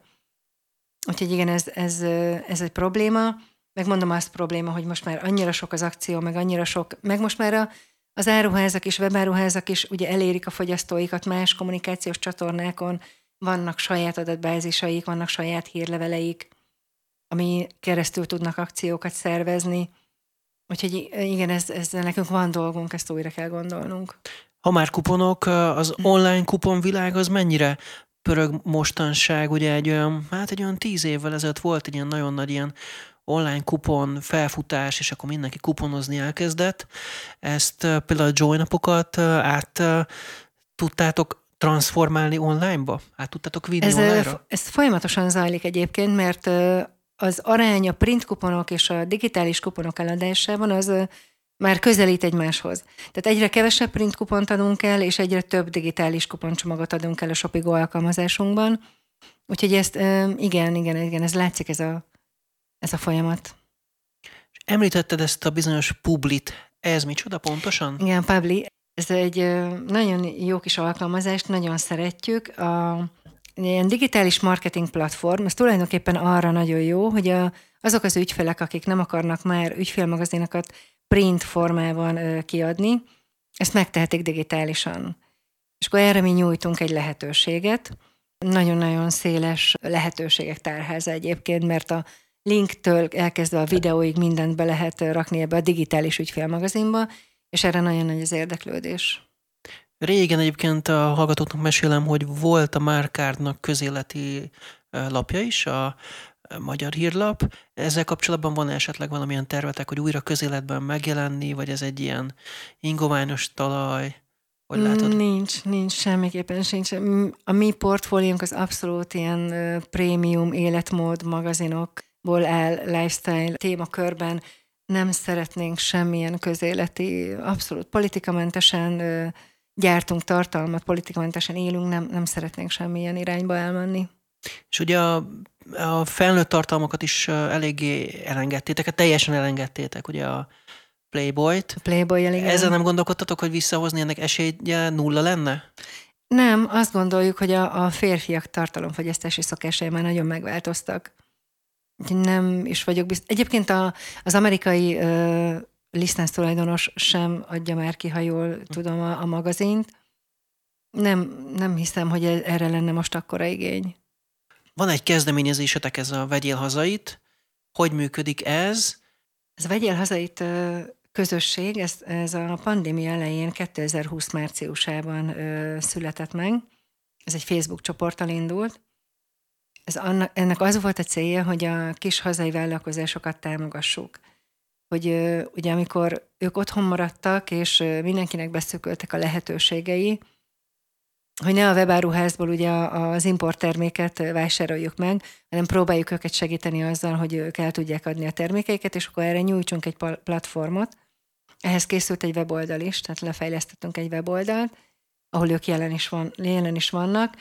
Úgyhogy igen, ez, ez, ez egy probléma. Megmondom azt probléma, hogy most már annyira sok az akció, meg annyira sok, meg most már a az áruházak és webáruházak is ugye elérik a fogyasztóikat más kommunikációs csatornákon, vannak saját adatbázisaik, vannak saját hírleveleik, ami keresztül tudnak akciókat szervezni. Úgyhogy igen, ez, ez nekünk van dolgunk, ezt újra kell gondolnunk. Ha már kuponok, az hm. online kuponvilág az mennyire pörög mostanság, ugye egy olyan, hát egy olyan tíz évvel ezelőtt volt egy ilyen nagyon nagy ilyen online kupon felfutás, és akkor mindenki kuponozni elkezdett. Ezt például a join napokat át tudtátok transformálni online-ba? Át tudtátok vinni ez, online-ra? Ez folyamatosan zajlik egyébként, mert az arány a print kuponok és a digitális kuponok eladásában az már közelít egymáshoz. Tehát egyre kevesebb print kupont adunk el, és egyre több digitális kuponcsomagot adunk el a Shopigo alkalmazásunkban. Úgyhogy ezt igen, igen, igen, ez látszik ez a ez a folyamat. Említetted ezt a bizonyos publit. Ez micsoda pontosan? Igen, Publi. Ez egy nagyon jó kis alkalmazás, nagyon szeretjük. A ilyen digitális marketing platform, ez tulajdonképpen arra nagyon jó, hogy a, azok az ügyfelek, akik nem akarnak már ügyfélmagazinokat print formában kiadni, ezt megtehetik digitálisan. És akkor erre mi nyújtunk egy lehetőséget. Nagyon-nagyon széles lehetőségek tárháza egyébként, mert a linktől elkezdve a videóig mindent be lehet rakni ebbe a digitális ügyfélmagazinba, és erre nagyon nagy az érdeklődés. Régen egyébként a hallgatóknak mesélem, hogy volt a Márkárdnak közéleti lapja is, a Magyar Hírlap. Ezzel kapcsolatban van esetleg valamilyen tervetek, hogy újra közéletben megjelenni, vagy ez egy ilyen ingoványos talaj? Hogy látod? Nincs, nincs, semmiképpen sincs. A mi portfóliónk az abszolút ilyen prémium életmód magazinokból áll, lifestyle témakörben. Nem szeretnénk semmilyen közéleti, abszolút politikamentesen gyártunk tartalmat, politikamentesen élünk, nem, nem szeretnénk semmilyen irányba elmenni. És ugye a, a felnőtt tartalmakat is eléggé elengedtétek, teljesen elengedtétek, ugye a Playboy-t. Playboy. Ezzel nem gondolkodtatok, hogy visszahozni ennek esélye nulla lenne? Nem, azt gondoljuk, hogy a, a férfiak tartalomfogyasztási szokásai már nagyon megváltoztak. Nem is vagyok biztos. Egyébként a, az amerikai uh, lisztánc tulajdonos sem adja már ki, ha jól tudom, a, a magazint. Nem, nem hiszem, hogy e, erre lenne most akkora igény. Van egy kezdeményezésetek, ez a Vegyél hazait. Hogy működik ez? Ez a Vegyél hazait közösség, ez, ez a pandémia elején 2020 márciusában ö, született meg. Ez egy Facebook csoporttal indult. Ez annak, ennek az volt a célja, hogy a kis hazai vállalkozásokat támogassuk. Hogy ugye amikor ők otthon maradtak, és mindenkinek beszököltek a lehetőségei, hogy ne a webáruházból ugye az importterméket vásároljuk meg, hanem próbáljuk őket segíteni azzal, hogy ők el tudják adni a termékeiket, és akkor erre nyújtsunk egy platformot. Ehhez készült egy weboldal is, tehát lefejlesztettünk egy weboldalt, ahol ők jelen is, van, jelen is vannak.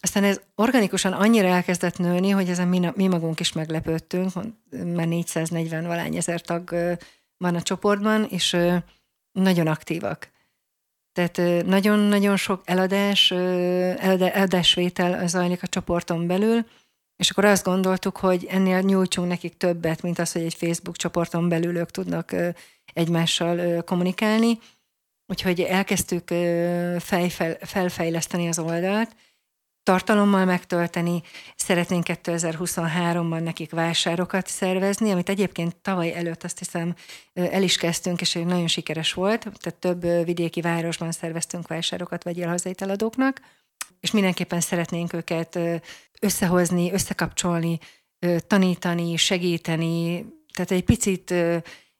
Aztán ez organikusan annyira elkezdett nőni, hogy ezen mi, mi magunk is meglepődtünk, mert 440 valány ezer tag van a csoportban, és nagyon aktívak. Tehát nagyon-nagyon sok eladás, eladásvétel zajlik a csoporton belül, és akkor azt gondoltuk, hogy ennél nyújtsunk nekik többet, mint az, hogy egy Facebook csoporton belül ők tudnak egymással kommunikálni. Úgyhogy elkezdtük felfejleszteni az oldalt, tartalommal megtölteni. Szeretnénk 2023-ban nekik vásárokat szervezni, amit egyébként tavaly előtt azt hiszem el is kezdtünk, és nagyon sikeres volt. Tehát több vidéki városban szerveztünk vásárokat vegyél hazai eladóknak, és mindenképpen szeretnénk őket összehozni, összekapcsolni, tanítani, segíteni, tehát egy picit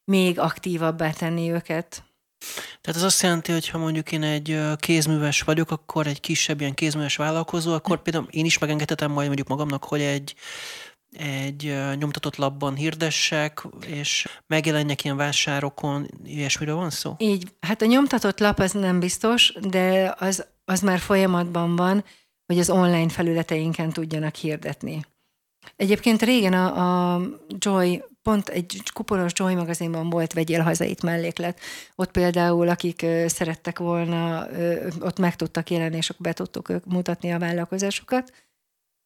még aktívabbá tenni őket. Tehát ez azt jelenti, hogy ha mondjuk én egy kézműves vagyok, akkor egy kisebb ilyen kézműves vállalkozó, akkor például én is megengedhetem majd mondjuk magamnak, hogy egy egy nyomtatott labban hirdessek, és megjelenjek ilyen vásárokon, ilyesmiről van szó? Így, hát a nyomtatott lap az nem biztos, de az, az már folyamatban van, hogy az online felületeinken tudjanak hirdetni. Egyébként régen a, a Joy pont egy kuporos Joy magazinban volt vegyél hazait melléklet. Ott például, akik szerettek volna, ott meg tudtak jelenni, és be tudtuk mutatni a vállalkozásokat.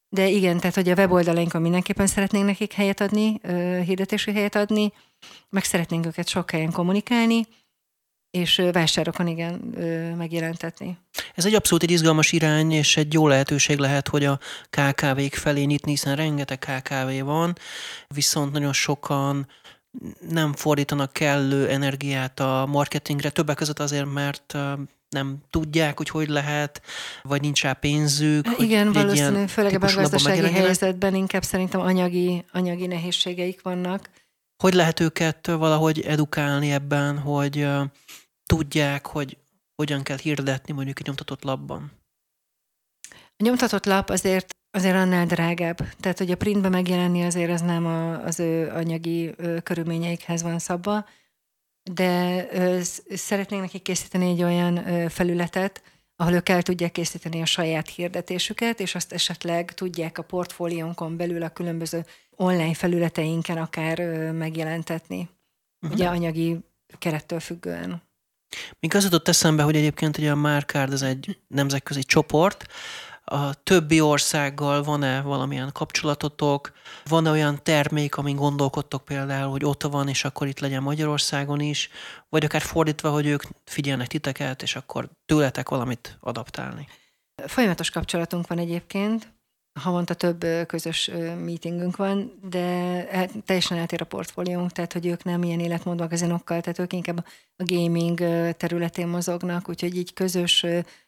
De igen, tehát hogy a weboldalainkon mindenképpen szeretnénk nekik helyet adni, hirdetési helyet adni, meg szeretnénk őket sok helyen kommunikálni, és vásárokon igen megjelentetni. Ez egy abszolút egy izgalmas irány, és egy jó lehetőség lehet, hogy a KKV-k felé nyitni, hiszen rengeteg KKV van, viszont nagyon sokan nem fordítanak kellő energiát a marketingre, többek között azért, mert nem tudják, hogy hogy lehet, vagy nincs rá pénzük. Igen, valószínű, főleg a gazdasági helyzetben inkább szerintem anyagi, anyagi nehézségeik vannak. Hogy lehet őket valahogy edukálni ebben, hogy tudják, hogy hogyan kell hirdetni mondjuk egy nyomtatott labban? A nyomtatott lap azért azért annál drágább. Tehát, hogy a printbe megjelenni azért az nem a, az ő anyagi ö, körülményeikhez van szabva, de ö, szeretnénk nekik készíteni egy olyan ö, felületet, ahol ők el tudják készíteni a saját hirdetésüket, és azt esetleg tudják a portfóliónkon belül a különböző online felületeinken akár ö, megjelentetni. Uh-huh. Ugye anyagi kerettől függően. Még az jutott eszembe, hogy egyébként ugye a Márkárd az egy nemzetközi csoport, a többi országgal van-e valamilyen kapcsolatotok, van-e olyan termék, amin gondolkodtok például, hogy ott van, és akkor itt legyen Magyarországon is, vagy akár fordítva, hogy ők figyelnek titeket, és akkor tőletek valamit adaptálni? Folyamatos kapcsolatunk van egyébként, havonta több közös meetingünk van, de teljesen eltér a portfóliónk, tehát hogy ők nem ilyen életmódmagazinokkal, tehát ők inkább a gaming területén mozognak, úgyhogy így közös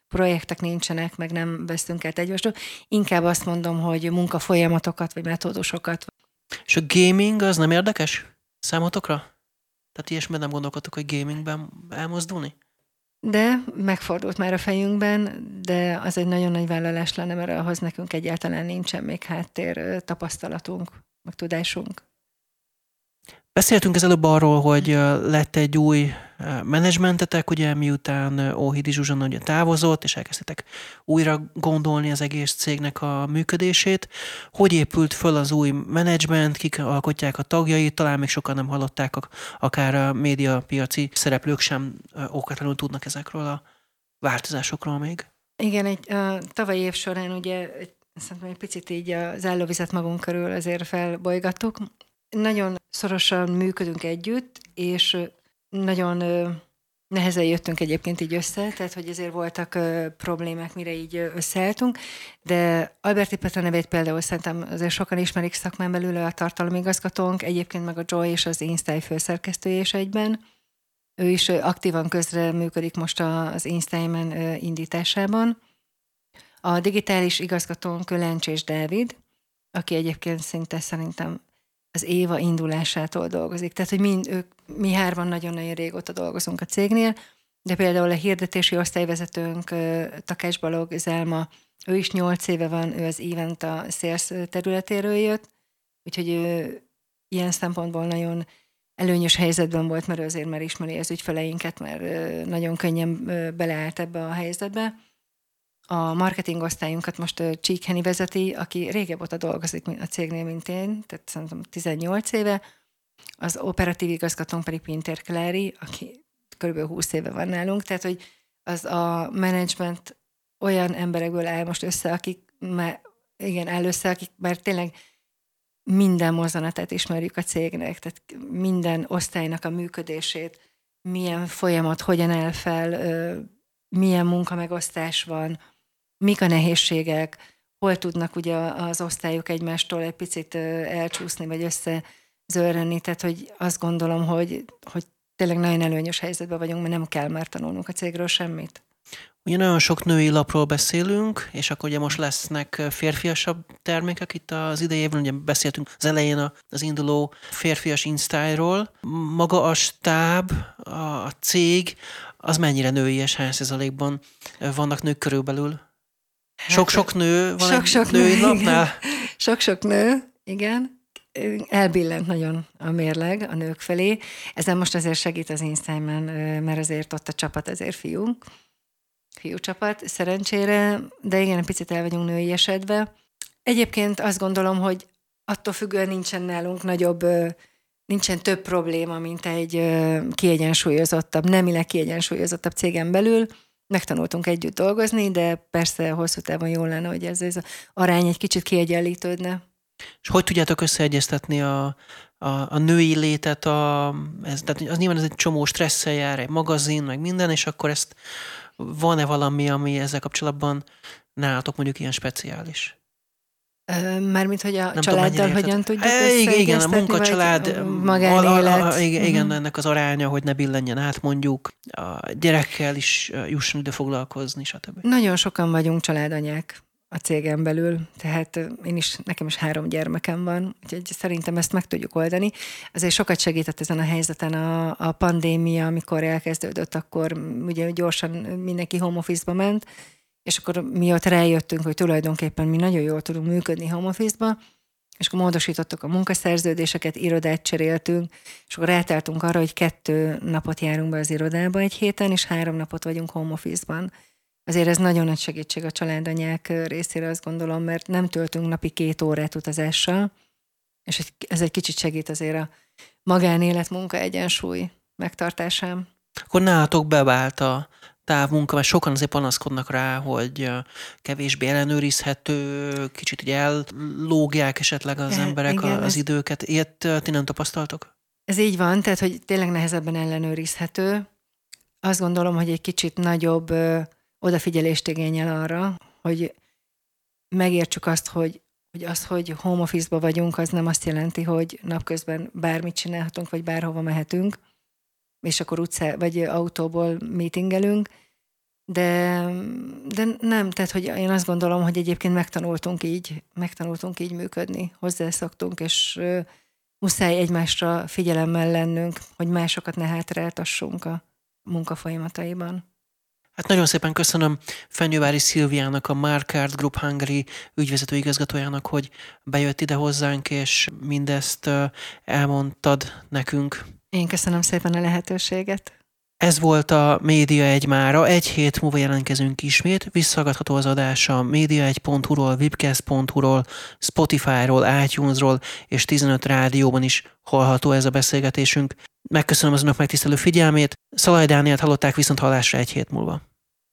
projektek nincsenek, meg nem vesztünk el egymástól. Inkább azt mondom, hogy munkafolyamatokat, vagy metódusokat. És a gaming az nem érdekes számotokra? Tehát ilyesmiben nem gondolkodtok, hogy gamingben elmozdulni? De megfordult már a fejünkben, de az egy nagyon nagy vállalás lenne, mert ahhoz nekünk egyáltalán nincsen még háttér tapasztalatunk, meg tudásunk. Beszéltünk az előbb arról, hogy lett egy új menedzsmentetek, ugye miután Óhidi Zsuzsana ugye távozott, és elkezdtetek újra gondolni az egész cégnek a működését. Hogy épült föl az új menedzsment, kik alkotják a tagjait, talán még sokan nem hallották, akár a médiapiaci szereplők sem okatlanul tudnak ezekről a változásokról még. Igen, egy a tavalyi év során ugye szerintem egy picit így az állóvizet magunk körül azért felbolygattuk. Nagyon szorosan működünk együtt, és nagyon nehezen jöttünk egyébként így össze, tehát hogy azért voltak problémák, mire így összeálltunk, de Alberti Petra nevét például szerintem azért sokan ismerik szakmán belül a tartalomigazgatónk, egyébként meg a Joy és az Instyle főszerkesztője is egyben. Ő is aktívan közre működik most az Instagram indításában. A digitális igazgatónk Lencsés Dávid, aki egyébként szinte szerintem az Éva indulásától dolgozik. Tehát, hogy mind, ők, mi hárman nagyon-nagyon régóta dolgozunk a cégnél, de például a hirdetési osztályvezetőnk Takás Balog Zelma, ő is nyolc éve van, ő az event a sales területéről jött, úgyhogy ő ilyen szempontból nagyon előnyös helyzetben volt, mert ő azért már ismeri az ügyfeleinket, mert nagyon könnyen beleállt ebbe a helyzetbe. A marketing osztályunkat most Csíkheni vezeti, aki régebb óta dolgozik a cégnél, mint én, tehát szerintem 18 éve. Az operatív igazgatónk pedig Pinter Klári, aki kb. 20 éve van nálunk, tehát hogy az a menedzsment olyan emberekből áll most össze, akik már, igen, áll össze, akik már tényleg minden mozzanatát ismerjük a cégnek, tehát minden osztálynak a működését, milyen folyamat, hogyan áll fel, milyen munkamegosztás van, mik a nehézségek, hol tudnak ugye az osztályok egymástól egy picit elcsúszni, vagy összezörrenni, tehát hogy azt gondolom, hogy, hogy tényleg nagyon előnyös helyzetben vagyunk, mert nem kell már tanulnunk a cégről semmit. Ugye nagyon sok női lapról beszélünk, és akkor ugye most lesznek férfiasabb termékek itt az idejében, ugye beszéltünk az elején az induló férfias instyle Maga a stáb, a cég, az mennyire női, és hány százalékban vannak nők körülbelül? Sok-sok nő van sok-sok női nő, napnál? Sok-sok nő, igen. Elbillent nagyon a mérleg a nők felé. Ezen most azért segít az Instagram, mert azért ott a csapat azért fiú. Fiú csapat, szerencsére, de igen, picit el vagyunk női esetben. Egyébként azt gondolom, hogy attól függően nincsen nálunk nagyobb, nincsen több probléma, mint egy kiegyensúlyozottabb, nemileg kiegyensúlyozottabb cégen belül megtanultunk együtt dolgozni, de persze hosszú távon jó lenne, hogy ez, ez a arány egy kicsit kiegyenlítődne. És hogy tudjátok összeegyeztetni a, a, a női létet, a, ez, tehát az nyilván ez egy csomó stresszel jár, egy magazin, meg minden, és akkor ezt van-e valami, ami ezzel kapcsolatban nálatok mondjuk ilyen speciális? Mármint, hogy a nem családdal tudom, hogyan tudjuk Igen, igen a munkacsalád, magánélet. A, a, a, igen, uh-huh. igen, ennek az aránya, hogy ne billenjen át mondjuk, a gyerekkel is jusson ide foglalkozni, stb. Nagyon sokan vagyunk családanyák a cégen belül, tehát én is, nekem is három gyermekem van, úgyhogy szerintem ezt meg tudjuk oldani. Azért sokat segített ezen a helyzeten a, a pandémia, amikor elkezdődött, akkor ugye gyorsan mindenki home office-ba ment, és akkor mi ott rájöttünk, hogy tulajdonképpen mi nagyon jól tudunk működni home office-ba, és akkor módosítottuk a munkaszerződéseket, irodát cseréltünk, és akkor rátáltunk arra, hogy kettő napot járunk be az irodába egy héten, és három napot vagyunk home office-ban. Azért ez nagyon nagy segítség a családanyák részére, azt gondolom, mert nem töltünk napi két órát utazással, és ez egy kicsit segít azért a magánélet munka egyensúly megtartásán. Akkor nálatok bevált a távmunka, mert sokan azért panaszkodnak rá, hogy kevésbé ellenőrizhető, kicsit így ellógják esetleg az emberek Igen, az ez... időket. Ilyet ti nem tapasztaltok? Ez így van, tehát hogy tényleg nehezebben ellenőrizhető. Azt gondolom, hogy egy kicsit nagyobb ö, odafigyelést igényel arra, hogy megértsük azt, hogy hogy az, hogy home office-ba vagyunk, az nem azt jelenti, hogy napközben bármit csinálhatunk, vagy bárhova mehetünk, és akkor utcá, vagy autóból meetingelünk, de, de nem, tehát hogy én azt gondolom, hogy egyébként megtanultunk így, megtanultunk így működni, hozzászoktunk, és muszáj egymásra figyelemmel lennünk, hogy másokat ne hátráltassunk a munka folyamataiban. Hát nagyon szépen köszönöm Fenyővári Szilviának, a Markard Group Hungary ügyvezető igazgatójának, hogy bejött ide hozzánk, és mindezt elmondtad nekünk. Én köszönöm szépen a lehetőséget. Ez volt a Média egy mára, egy hét múlva jelentkezünk ismét, visszagadható az adás a média1.hu-ról, webcast.hu-ról, Spotify-ról, iTunes-ról és 15 rádióban is hallható ez a beszélgetésünk. Megköszönöm az önök megtisztelő figyelmét, Szalaj Dániát hallották viszont hallásra egy hét múlva.